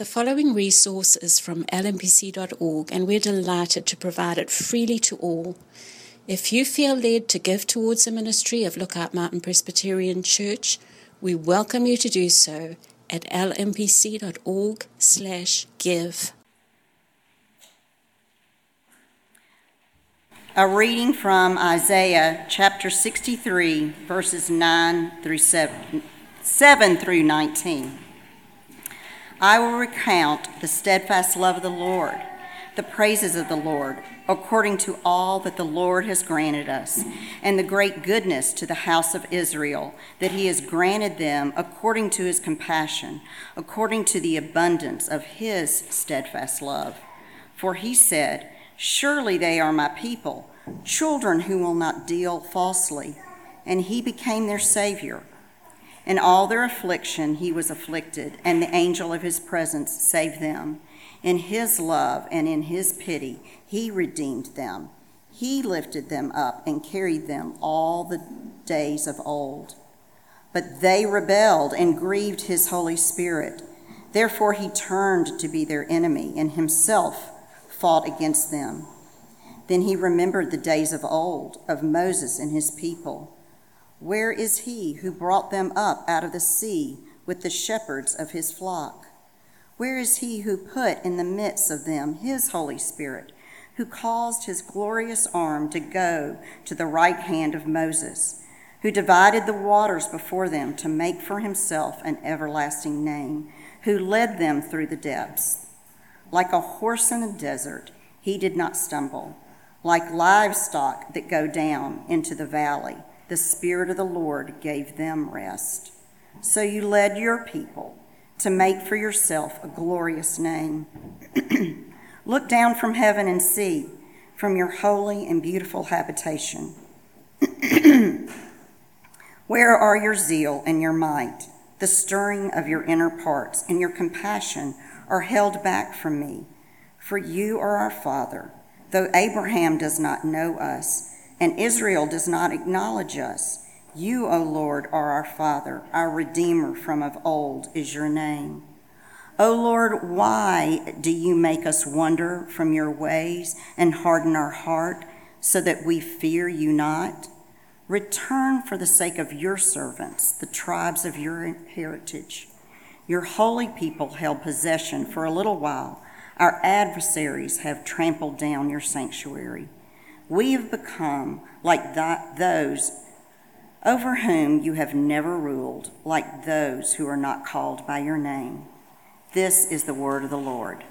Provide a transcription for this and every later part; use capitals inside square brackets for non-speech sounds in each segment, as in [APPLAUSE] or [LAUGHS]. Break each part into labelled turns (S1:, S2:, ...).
S1: The following resource is from lmpc.org, and we're delighted to provide it freely to all. If you feel led to give towards the ministry of Lookout Mountain Presbyterian Church, we welcome you to do so at lmpc.org/give.
S2: A reading from Isaiah chapter 63, verses 9 through 7, 7 through 19. I will recount the steadfast love of the Lord, the praises of the Lord, according to all that the Lord has granted us, and the great goodness to the house of Israel, that he has granted them according to his compassion, according to the abundance of his steadfast love. For he said, Surely they are my people, children who will not deal falsely. And he became their Savior. In all their affliction, he was afflicted, and the angel of his presence saved them. In his love and in his pity, he redeemed them. He lifted them up and carried them all the days of old. But they rebelled and grieved his Holy Spirit. Therefore, he turned to be their enemy and himself fought against them. Then he remembered the days of old of Moses and his people where is he who brought them up out of the sea with the shepherds of his flock? Where is he who put in the midst of them his Holy Spirit, who caused his glorious arm to go to the right hand of Moses, who divided the waters before them to make for himself an everlasting name, who led them through the depths? Like a horse in a desert, he did not stumble, like livestock that go down into the valley the Spirit of the Lord gave them rest. So you led your people to make for yourself a glorious name. [CLEARS THROAT] Look down from heaven and see from your holy and beautiful habitation. [CLEARS THROAT] Where are your zeal and your might, the stirring of your inner parts, and your compassion are held back from me? For you are our Father, though Abraham does not know us and Israel does not acknowledge us. You, O Lord, are our Father, our Redeemer from of old is your name. O Lord, why do you make us wander from your ways and harden our heart so that we fear you not? Return for the sake of your servants, the tribes of your heritage. Your holy people held possession for a little while. Our adversaries have trampled down your sanctuary. We have become like that, those over whom you have never ruled, like those who are not called by your name. This is the word of the Lord.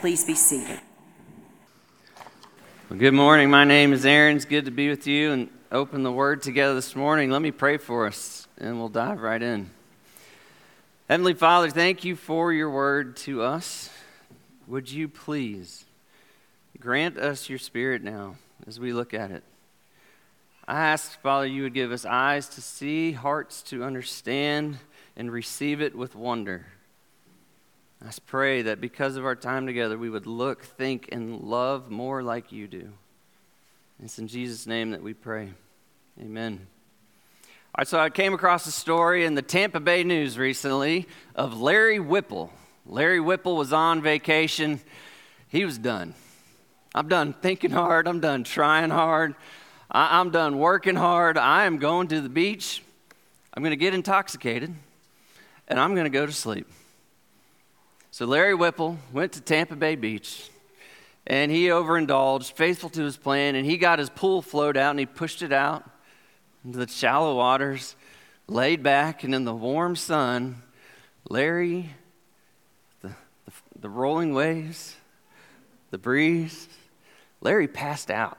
S2: Please be seated.
S3: Well, good morning. My name is Aaron. It's good to be with you and open the word together this morning. Let me pray for us and we'll dive right in. Heavenly Father, thank you for your word to us. Would you please Grant us your spirit now as we look at it. I ask, Father, you would give us eyes to see, hearts to understand, and receive it with wonder. I pray that because of our time together, we would look, think, and love more like you do. It's in Jesus' name that we pray. Amen. All right, so I came across a story in the Tampa Bay News recently of Larry Whipple. Larry Whipple was on vacation, he was done. I'm done thinking hard. I'm done trying hard. I, am done working hard. I am going to the beach. I'm going to get intoxicated and I'm going to go to sleep. So Larry Whipple went to Tampa Bay Beach and he overindulged, faithful to his plan, and he got his pool float out and he pushed it out into the shallow waters, laid back, and in the warm sun, Larry, the, the, the rolling waves, the breeze, Larry passed out.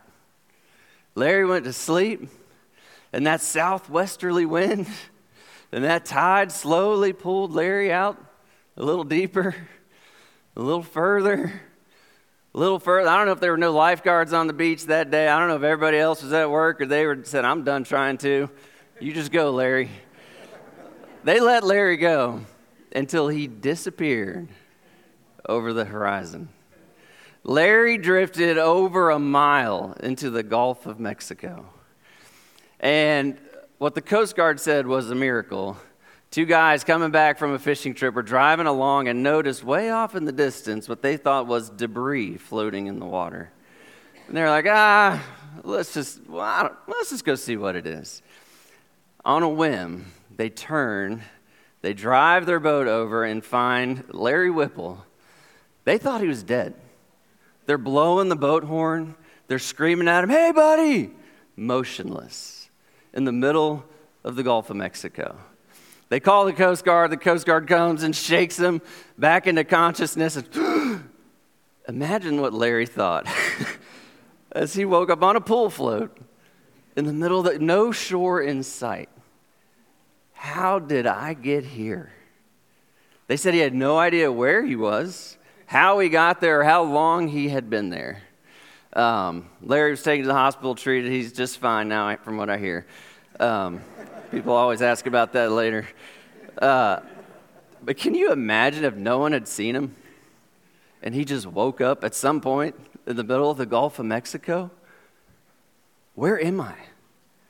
S3: Larry went to sleep, and that southwesterly wind [LAUGHS] and that tide slowly pulled Larry out a little deeper, a little further, a little further. I don't know if there were no lifeguards on the beach that day. I don't know if everybody else was at work or they were said, I'm done trying to. You just go, Larry. They let Larry go until he disappeared over the horizon. Larry drifted over a mile into the Gulf of Mexico. And what the Coast Guard said was a miracle. Two guys coming back from a fishing trip were driving along and noticed way off in the distance what they thought was debris floating in the water. And they're like, ah, let's just, well, let's just go see what it is. On a whim, they turn, they drive their boat over and find Larry Whipple. They thought he was dead. They're blowing the boat horn, they're screaming at him, hey, buddy, motionless in the middle of the Gulf of Mexico. They call the Coast Guard. The Coast Guard comes and shakes him back into consciousness. And [GASPS] Imagine what Larry thought [LAUGHS] as he woke up on a pool float in the middle of the, no shore in sight. How did I get here? They said he had no idea where he was, how he got there, how long he had been there. Um, Larry was taken to the hospital, treated. He's just fine now, from what I hear. Um, People always ask about that later. Uh, but can you imagine if no one had seen him and he just woke up at some point in the middle of the Gulf of Mexico? Where am I?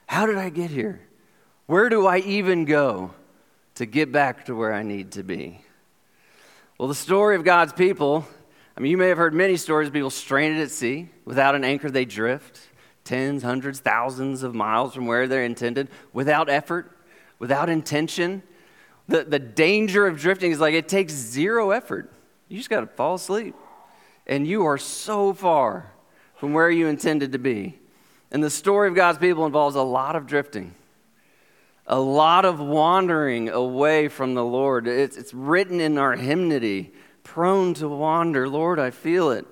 S3: How did I get here? Where do I even go to get back to where I need to be? Well, the story of God's people, I mean, you may have heard many stories of people stranded at sea. Without an anchor, they drift tens, hundreds, thousands of miles from where they're intended without effort, without intention. The, the danger of drifting is like it takes zero effort. You just got to fall asleep. And you are so far from where you intended to be. And the story of God's people involves a lot of drifting, a lot of wandering away from the Lord. It's, it's written in our hymnody prone to wander. Lord, I feel it.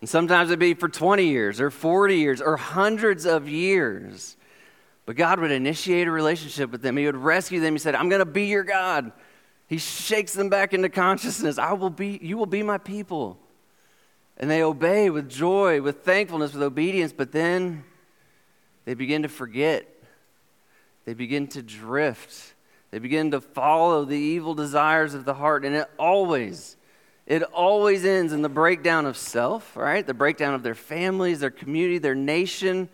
S3: And sometimes it'd be for 20 years or 40 years or hundreds of years. But God would initiate a relationship with them. He would rescue them. He said, I'm going to be your God. He shakes them back into consciousness. I will be, you will be my people. And they obey with joy, with thankfulness, with obedience, but then they begin to forget. They begin to drift. They begin to follow the evil desires of the heart. And it always it always ends in the breakdown of self, right? The breakdown of their families, their community, their nation.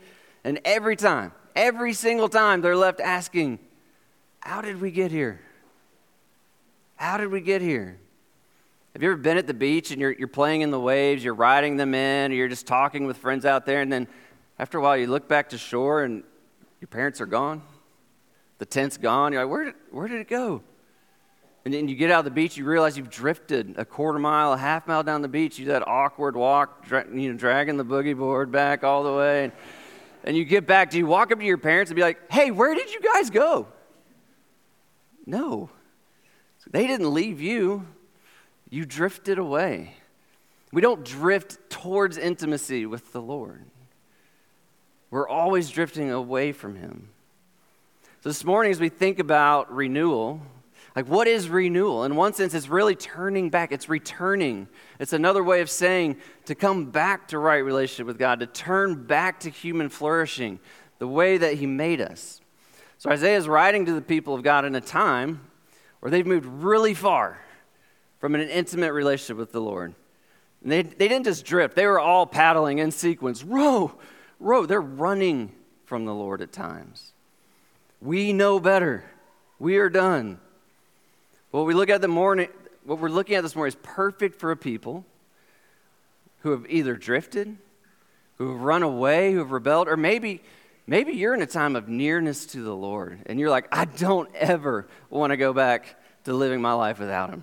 S3: And every time, every single time, they're left asking, How did we get here? How did we get here? Have you ever been at the beach and you're, you're playing in the waves, you're riding them in, or you're just talking with friends out there, and then after a while you look back to shore and your parents are gone? The tent's gone. You're like, Where did, where did it go? And then you get out of the beach, you realize you've drifted a quarter mile, a half mile down the beach. You do that awkward walk, dra- you know, dragging the boogie board back all the way. And, and you get back, do you walk up to your parents and be like, hey, where did you guys go? No. They didn't leave you, you drifted away. We don't drift towards intimacy with the Lord, we're always drifting away from Him. This morning, as we think about renewal, like, what is renewal? In one sense, it's really turning back, it's returning. It's another way of saying to come back to right relationship with God, to turn back to human flourishing, the way that He made us. So, Isaiah is writing to the people of God in a time where they've moved really far from an intimate relationship with the Lord. And they, they didn't just drift, they were all paddling in sequence. Row, row. They're running from the Lord at times. We know better. We are done. What we look at the morning, what we're looking at this morning is perfect for a people who have either drifted, who have run away, who have rebelled, or maybe maybe you're in a time of nearness to the Lord and you're like, I don't ever want to go back to living my life without him.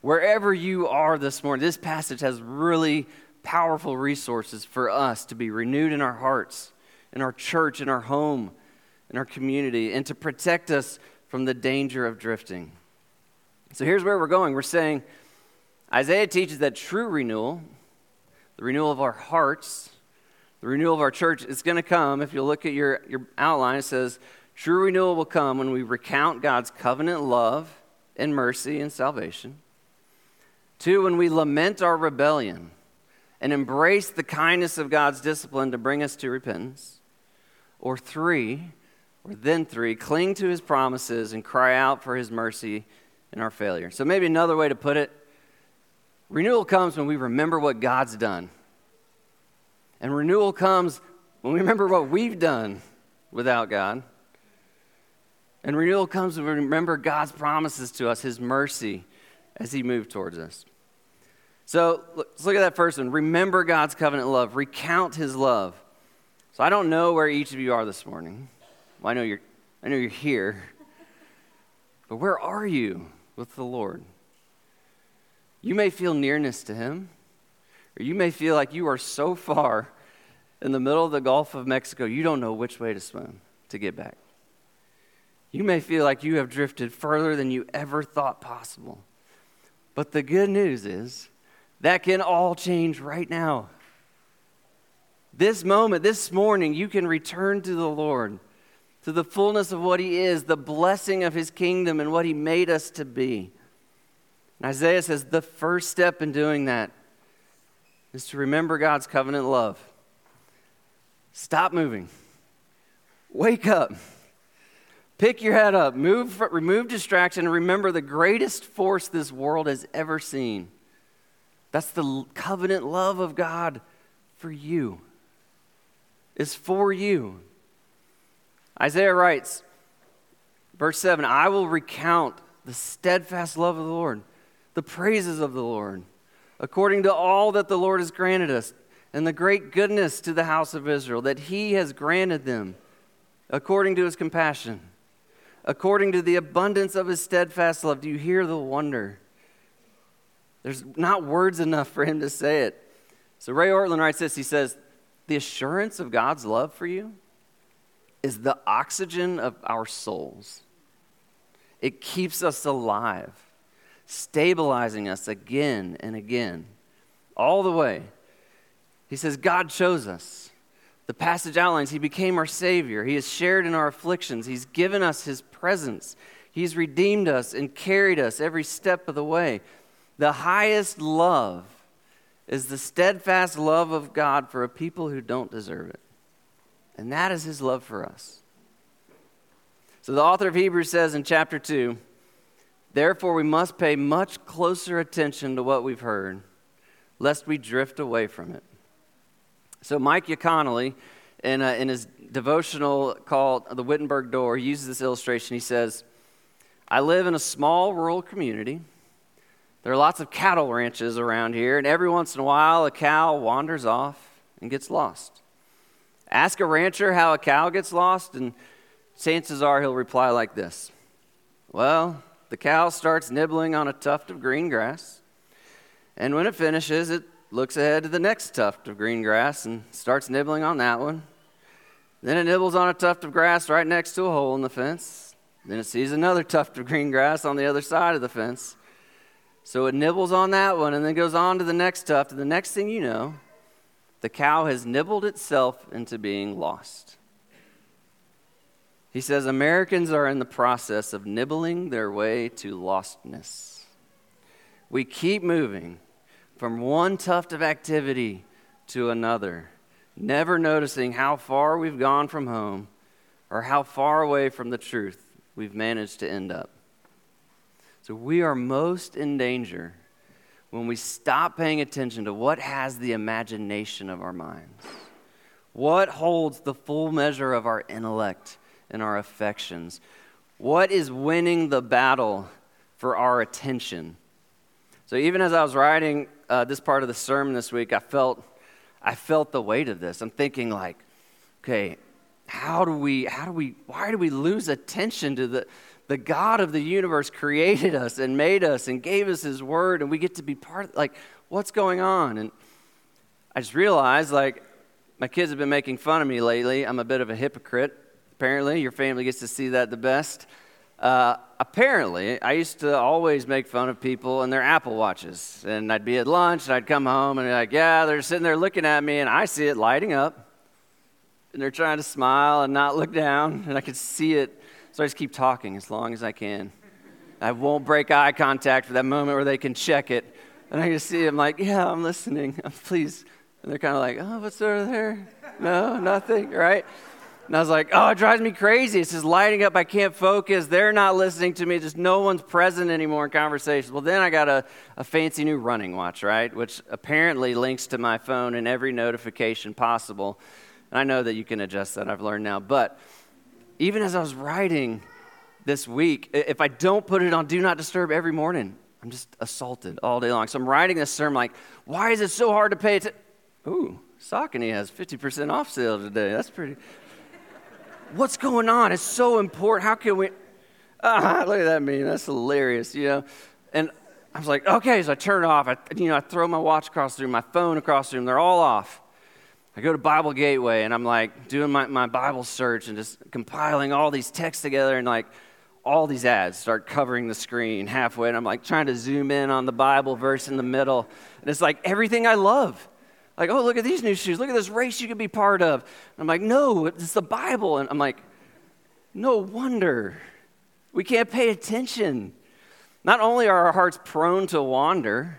S3: Wherever you are this morning, this passage has really powerful resources for us to be renewed in our hearts, in our church, in our home, in our community, and to protect us from the danger of drifting. So here's where we're going. We're saying Isaiah teaches that true renewal, the renewal of our hearts, the renewal of our church, is going to come. If you look at your, your outline, it says, True renewal will come when we recount God's covenant love and mercy and salvation. Two, when we lament our rebellion and embrace the kindness of God's discipline to bring us to repentance. Or three, or then three, cling to his promises and cry out for his mercy in our failure. So, maybe another way to put it renewal comes when we remember what God's done. And renewal comes when we remember what we've done without God. And renewal comes when we remember God's promises to us, His mercy, as He moved towards us. So let's look at that first one. Remember God's covenant love, recount His love. So I don't know where each of you are this morning. Well, I know you're, I know you're here. But where are you with the Lord? You may feel nearness to Him, or you may feel like you are so far in the middle of the Gulf of Mexico, you don't know which way to swim to get back. You may feel like you have drifted further than you ever thought possible. But the good news is that can all change right now. This moment, this morning, you can return to the Lord, to the fullness of what He is, the blessing of His kingdom, and what He made us to be. And Isaiah says the first step in doing that is to remember God's covenant love. Stop moving. Wake up. Pick your head up, move, remove distraction, and remember the greatest force this world has ever seen. That's the covenant love of God for you. It's for you. Isaiah writes, verse 7 I will recount the steadfast love of the Lord, the praises of the Lord, according to all that the Lord has granted us, and the great goodness to the house of Israel, that he has granted them according to his compassion according to the abundance of his steadfast love. Do you hear the wonder? There's not words enough for him to say it. So Ray Ortlund writes this he says, The assurance of God's love for you is the oxygen of our souls. It keeps us alive, stabilizing us again and again, all the way. He says, God chose us. The passage outlines He became our Savior. He has shared in our afflictions. He's given us His presence. He's redeemed us and carried us every step of the way. The highest love is the steadfast love of God for a people who don't deserve it. And that is His love for us. So the author of Hebrews says in chapter 2 Therefore, we must pay much closer attention to what we've heard, lest we drift away from it. So, Mike Yaconelli, in, in his devotional called The Wittenburg Door, uses this illustration. He says, I live in a small rural community. There are lots of cattle ranches around here, and every once in a while, a cow wanders off and gets lost. Ask a rancher how a cow gets lost, and chances are he'll reply like this Well, the cow starts nibbling on a tuft of green grass, and when it finishes, it looks ahead to the next tuft of green grass and starts nibbling on that one. Then it nibbles on a tuft of grass right next to a hole in the fence. Then it sees another tuft of green grass on the other side of the fence. So it nibbles on that one and then goes on to the next tuft. And the next thing you know, the cow has nibbled itself into being lost. He says Americans are in the process of nibbling their way to lostness. We keep moving from one tuft of activity to another, never noticing how far we've gone from home or how far away from the truth we've managed to end up. So we are most in danger when we stop paying attention to what has the imagination of our minds, what holds the full measure of our intellect and our affections, what is winning the battle for our attention. So even as I was writing uh, this part of the sermon this week, I felt, I felt the weight of this. I'm thinking like, okay, how do we, how do we, why do we lose attention to the, the God of the universe created us and made us and gave us His Word, and we get to be part of, like, what's going on? And I just realized, like, my kids have been making fun of me lately. I'm a bit of a hypocrite. Apparently, your family gets to see that the best. Uh, apparently, I used to always make fun of people and their Apple Watches. And I'd be at lunch and I'd come home and be like, yeah, they're sitting there looking at me and I see it lighting up. And they're trying to smile and not look down. And I could see it. So I just keep talking as long as I can. I won't break eye contact for that moment where they can check it. And I can see them like, yeah, I'm listening. [LAUGHS] Please. And they're kind of like, oh, what's over there? No, nothing, right? And I was like, oh, it drives me crazy. It's just lighting up. I can't focus. They're not listening to me. Just no one's present anymore in conversations. Well, then I got a, a fancy new running watch, right? Which apparently links to my phone and every notification possible. And I know that you can adjust that. I've learned now. But even as I was writing, this week, if I don't put it on Do Not Disturb every morning, I'm just assaulted all day long. So I'm writing this sermon like, why is it so hard to pay attention? Ooh, Saucony has 50% off sale today. That's pretty. [LAUGHS] What's going on? It's so important. How can we? [LAUGHS] Ah, look at that meme. That's hilarious, you know? And I was like, okay, so I turn it off. I, you know, I throw my watch across the room, my phone across the room. They're all off. I go to Bible Gateway and I'm like doing my, my Bible search and just compiling all these texts together and like all these ads start covering the screen halfway. And I'm like trying to zoom in on the Bible verse in the middle. And it's like everything I love. Like, oh, look at these new shoes. Look at this race you could be part of. And I'm like, no, it's the Bible. And I'm like, no wonder. We can't pay attention. Not only are our hearts prone to wander,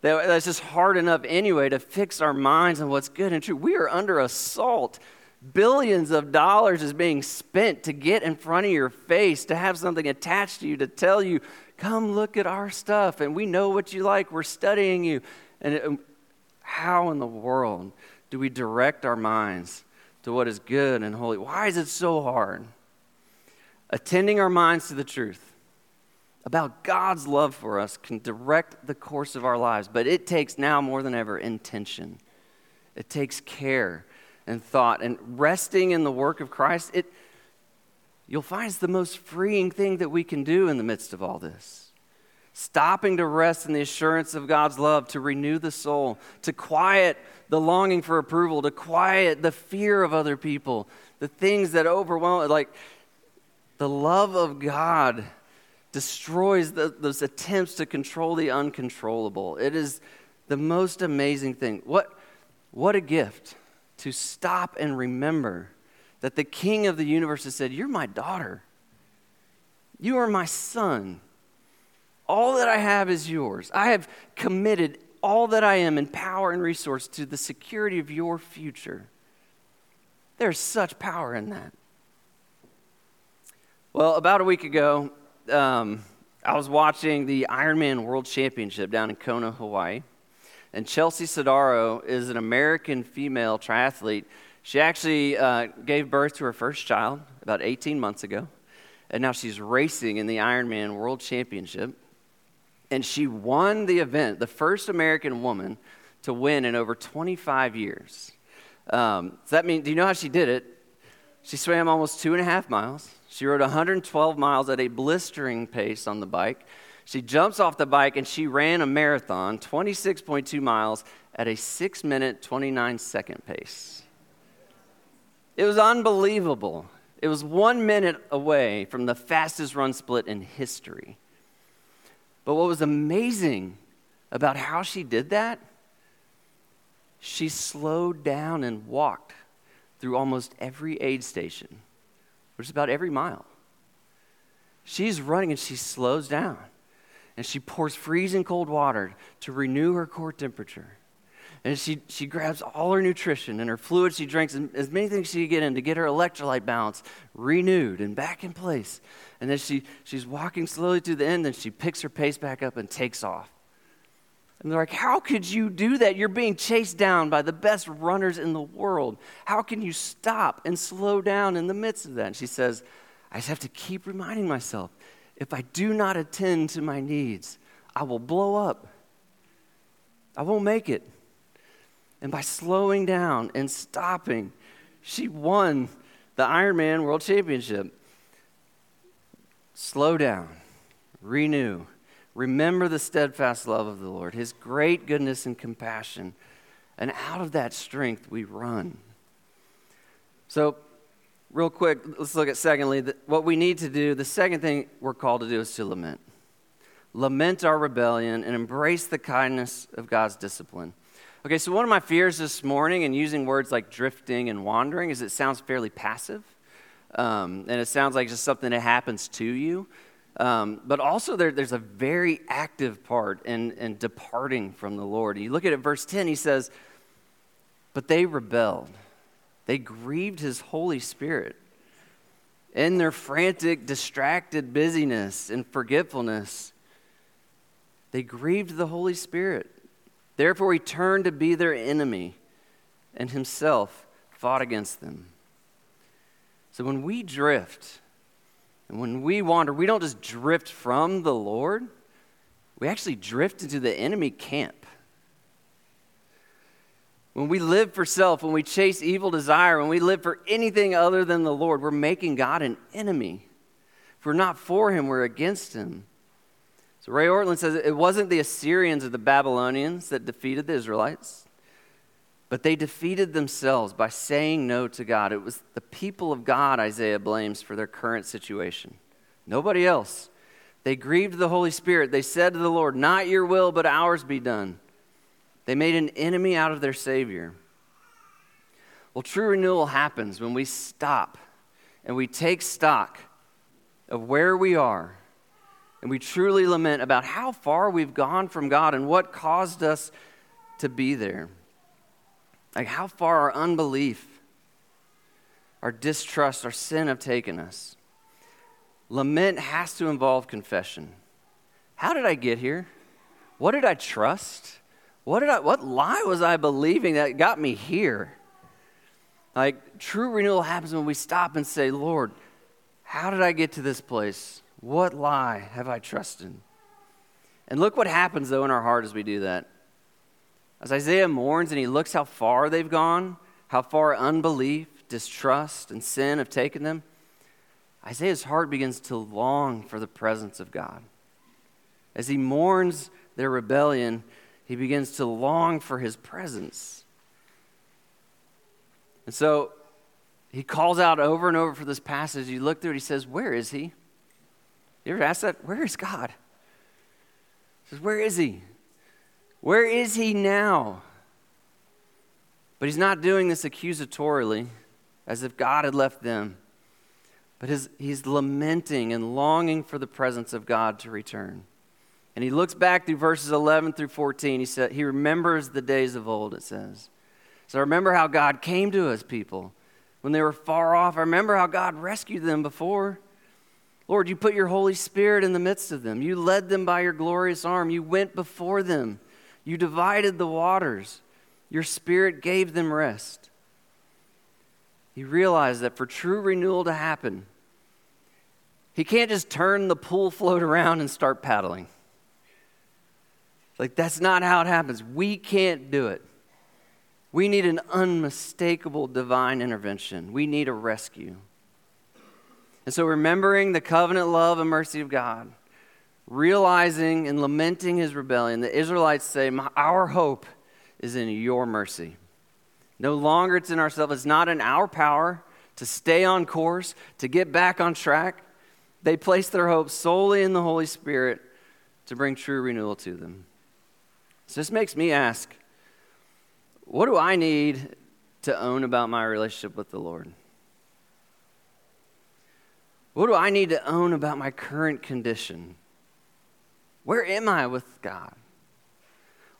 S3: that's just hard enough anyway to fix our minds on what's good and true. We are under assault. Billions of dollars is being spent to get in front of your face, to have something attached to you, to tell you, come look at our stuff, and we know what you like. We're studying you. And it, um, how in the world do we direct our minds to what is good and holy? Why is it so hard? Attending our minds to the truth about God's love for us can direct the course of our lives, but it takes now more than ever intention. It takes care and thought and resting in the work of Christ. It you'll find it's the most freeing thing that we can do in the midst of all this. Stopping to rest in the assurance of God's love, to renew the soul, to quiet the longing for approval, to quiet the fear of other people, the things that overwhelm, like the love of God destroys the, those attempts to control the uncontrollable. It is the most amazing thing. What, what a gift to stop and remember that the King of the universe has said, You're my daughter. You are my son. All that I have is yours. I have committed all that I am in power and resource to the security of your future. There's such power in that. Well, about a week ago, um, I was watching the Ironman World Championship down in Kona, Hawaii. And Chelsea Sodaro is an American female triathlete. She actually uh, gave birth to her first child about 18 months ago. And now she's racing in the Ironman World Championship. And she won the event, the first American woman to win in over 25 years. Um, that means, do you know how she did it? She swam almost two and a half miles. She rode 112 miles at a blistering pace on the bike. She jumps off the bike and she ran a marathon, 26.2 miles, at a 6 minute, 29 second pace. It was unbelievable. It was one minute away from the fastest run split in history. But what was amazing about how she did that, she slowed down and walked through almost every aid station which is about every mile. She's running and she slows down and she pours freezing cold water to renew her core temperature. And she, she grabs all her nutrition and her fluids. She drinks as many things she can get in to get her electrolyte balance renewed and back in place. And then she, she's walking slowly to the end, and she picks her pace back up and takes off. And they're like, How could you do that? You're being chased down by the best runners in the world. How can you stop and slow down in the midst of that? And she says, I just have to keep reminding myself if I do not attend to my needs, I will blow up. I won't make it. And by slowing down and stopping, she won the Ironman World Championship. Slow down, renew, Remember the steadfast love of the Lord, his great goodness and compassion. And out of that strength, we run. So, real quick, let's look at secondly, what we need to do. The second thing we're called to do is to lament. Lament our rebellion and embrace the kindness of God's discipline. Okay, so one of my fears this morning in using words like drifting and wandering is it sounds fairly passive. Um, and it sounds like just something that happens to you. Um, but also, there, there's a very active part in, in departing from the Lord. You look at it, verse 10, he says, But they rebelled, they grieved his Holy Spirit. In their frantic, distracted busyness and forgetfulness, they grieved the Holy Spirit. Therefore, he turned to be their enemy and himself fought against them. So when we drift, And when we wander, we don't just drift from the Lord, we actually drift into the enemy camp. When we live for self, when we chase evil desire, when we live for anything other than the Lord, we're making God an enemy. If we're not for him, we're against him. So Ray Ortlund says it wasn't the Assyrians or the Babylonians that defeated the Israelites, but they defeated themselves by saying no to God. It was the people of God Isaiah blames for their current situation. Nobody else. They grieved the Holy Spirit. They said to the Lord, Not your will, but ours be done. They made an enemy out of their Savior. Well, true renewal happens when we stop and we take stock of where we are and we truly lament about how far we've gone from God and what caused us to be there. Like how far our unbelief, our distrust, our sin have taken us. Lament has to involve confession. How did I get here? What did I trust? What, did I, what lie was I believing that got me here? Like, true renewal happens when we stop and say, Lord, how did I get to this place? What lie have I trusted? And look what happens, though, in our heart as we do that. As Isaiah mourns and he looks how far they've gone, how far unbelief, distrust, and sin have taken them, Isaiah's heart begins to long for the presence of God. As he mourns their rebellion, he begins to long for his presence. And so he calls out over and over for this passage. You look through it, he says, Where is he? You ever ask that? Where is God? He says, Where is he? Where is he now? But he's not doing this accusatorily, as if God had left them. But his, he's lamenting and longing for the presence of God to return. And he looks back through verses 11 through 14. He said, He remembers the days of old, it says. So I remember how God came to his people when they were far off. I remember how God rescued them before. Lord, you put your Holy Spirit in the midst of them. You led them by your glorious arm. You went before them. You divided the waters. Your Spirit gave them rest. He realized that for true renewal to happen, he can't just turn the pool float around and start paddling. Like, that's not how it happens. We can't do it. We need an unmistakable divine intervention. We need a rescue. And so, remembering the covenant love and mercy of God, realizing and lamenting his rebellion, the Israelites say, Our hope is in your mercy. No longer it's in ourselves, it's not in our power to stay on course, to get back on track. They place their hope solely in the Holy Spirit to bring true renewal to them. So this makes me ask what do I need to own about my relationship with the Lord? What do I need to own about my current condition? Where am I with God?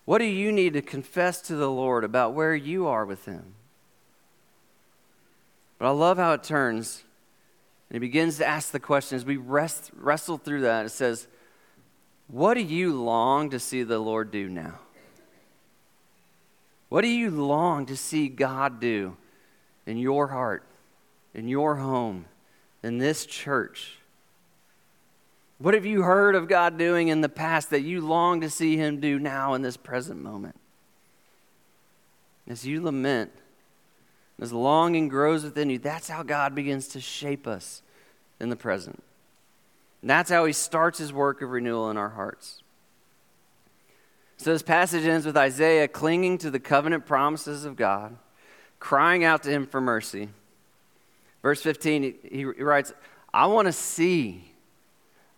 S3: What do you need to confess to the Lord about where you are with Him? But I love how it turns. And he begins to ask the question as we rest, wrestle through that. It says, what do you long to see the Lord do now? What do you long to see God do in your heart, in your home, in this church? What have you heard of God doing in the past that you long to see Him do now in this present moment? As you lament, as longing grows within you, that's how God begins to shape us in the present. And that's how he starts his work of renewal in our hearts. So this passage ends with Isaiah clinging to the covenant promises of God, crying out to him for mercy. Verse 15, he, he writes, I want to see,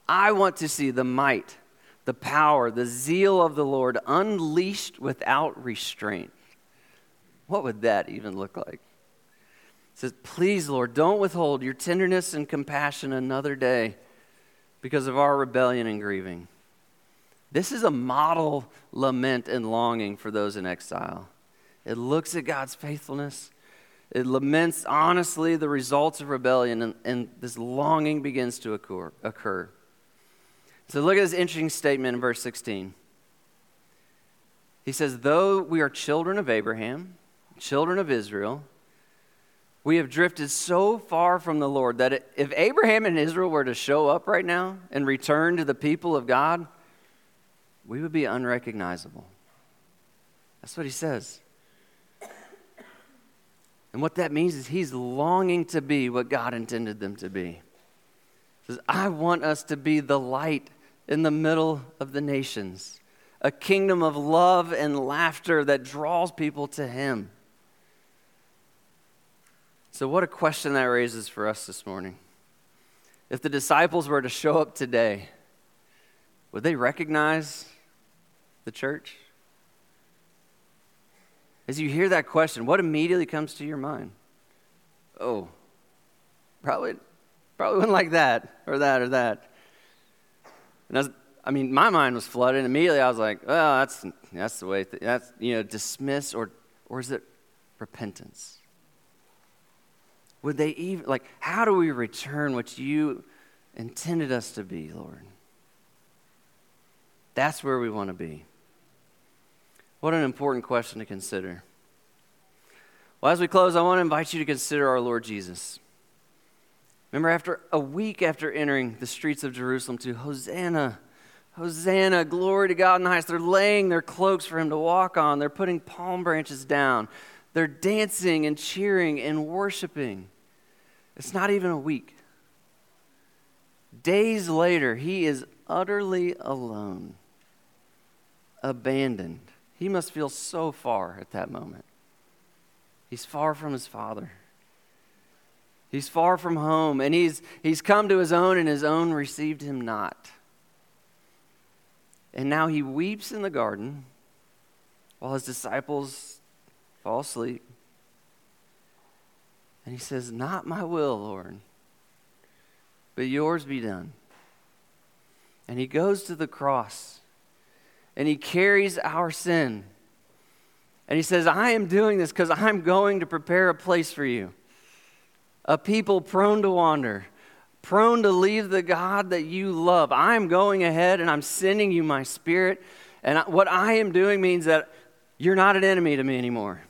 S3: I want to see the might, the power, the zeal of the Lord unleashed without restraint. What would that even look like? It says, Please, Lord, don't withhold your tenderness and compassion another day because of our rebellion and grieving. This is a model lament and longing for those in exile. It looks at God's faithfulness. It laments honestly the results of rebellion, and, and this longing begins to occur, occur. So look at this interesting statement in verse 16. He says, Though we are children of Abraham, children of Israel, We have drifted so far from the Lord that if Abraham and Israel were to show up right now and return to the people of God, we would be unrecognizable. That's what he says. And what that means is he's longing to be what God intended them to be. He says, I want us to be the light in the middle of the nations, a kingdom of love and laughter that draws people to him. So, what a question that raises for us this morning. If the disciples were to show up today, would they recognize the church? As you hear that question, what immediately comes to your mind? Oh, probably, probably wouldn't like that or that or that. And I, I mean, my mind was flooded. Immediately, I was like, "Oh, that's that's the way. Th- that's you know, dismiss or or is it repentance?" Would they even like? How do we return what you intended us to be, Lord? That's where we want to be. What an important question to consider. Well, as we close, I want to invite you to consider our Lord Jesus. Remember, after a week after entering the streets of Jerusalem to Hosanna, Hosanna, glory to God in the highest, they're laying their cloaks for him to walk on. They're putting palm branches down. They're dancing and cheering and worshiping. It's not even a week. Days later, he is utterly alone, abandoned. He must feel so far at that moment. He's far from his father. He's far from home, and he's, he's come to his own, and his own received him not. And now he weeps in the garden while his disciples fall asleep. And he says, Not my will, Lord, but yours be done. And he goes to the cross and he carries our sin. And he says, I am doing this because I'm going to prepare a place for you. A people prone to wander, prone to leave the God that you love. I'm going ahead and I'm sending you my spirit. And what I am doing means that you're not an enemy to me anymore.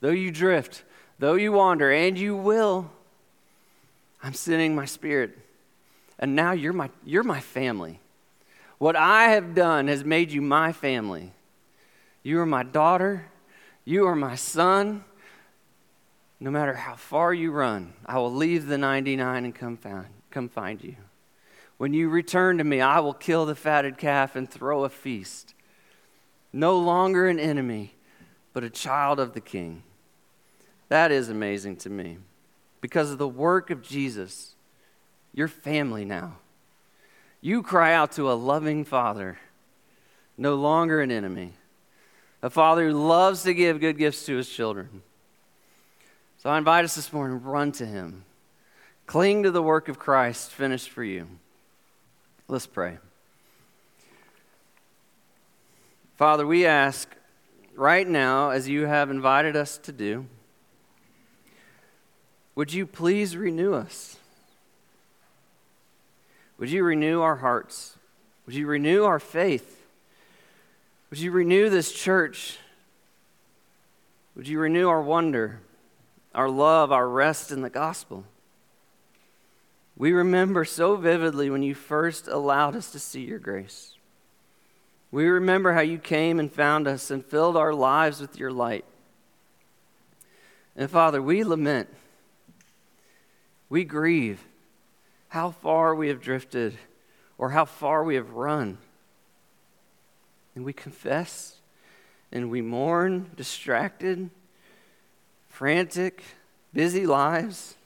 S3: Though you drift, though you wander, and you will, I'm sending my spirit. And now you're my, you're my family. What I have done has made you my family. You are my daughter. You are my son. No matter how far you run, I will leave the 99 and come find, come find you. When you return to me, I will kill the fatted calf and throw a feast. No longer an enemy, but a child of the king. That is amazing to me. Because of the work of Jesus, you're family now. You cry out to a loving father, no longer an enemy, a father who loves to give good gifts to his children. So I invite us this morning run to him, cling to the work of Christ finished for you. Let's pray. Father, we ask right now, as you have invited us to do, would you please renew us? Would you renew our hearts? Would you renew our faith? Would you renew this church? Would you renew our wonder, our love, our rest in the gospel? We remember so vividly when you first allowed us to see your grace. We remember how you came and found us and filled our lives with your light. And Father, we lament, we grieve how far we have drifted or how far we have run. And we confess and we mourn, distracted, frantic, busy lives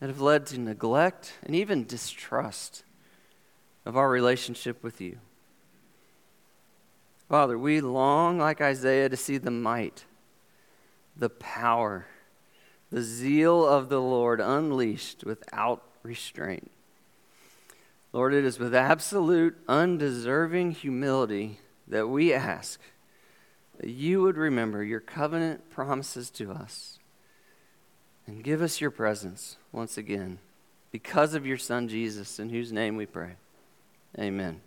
S3: that have led to neglect and even distrust of our relationship with you. Father, we long, like Isaiah, to see the might, the power, the zeal of the Lord unleashed without restraint. Lord, it is with absolute, undeserving humility that we ask that you would remember your covenant promises to us and give us your presence once again because of your Son Jesus, in whose name we pray. Amen.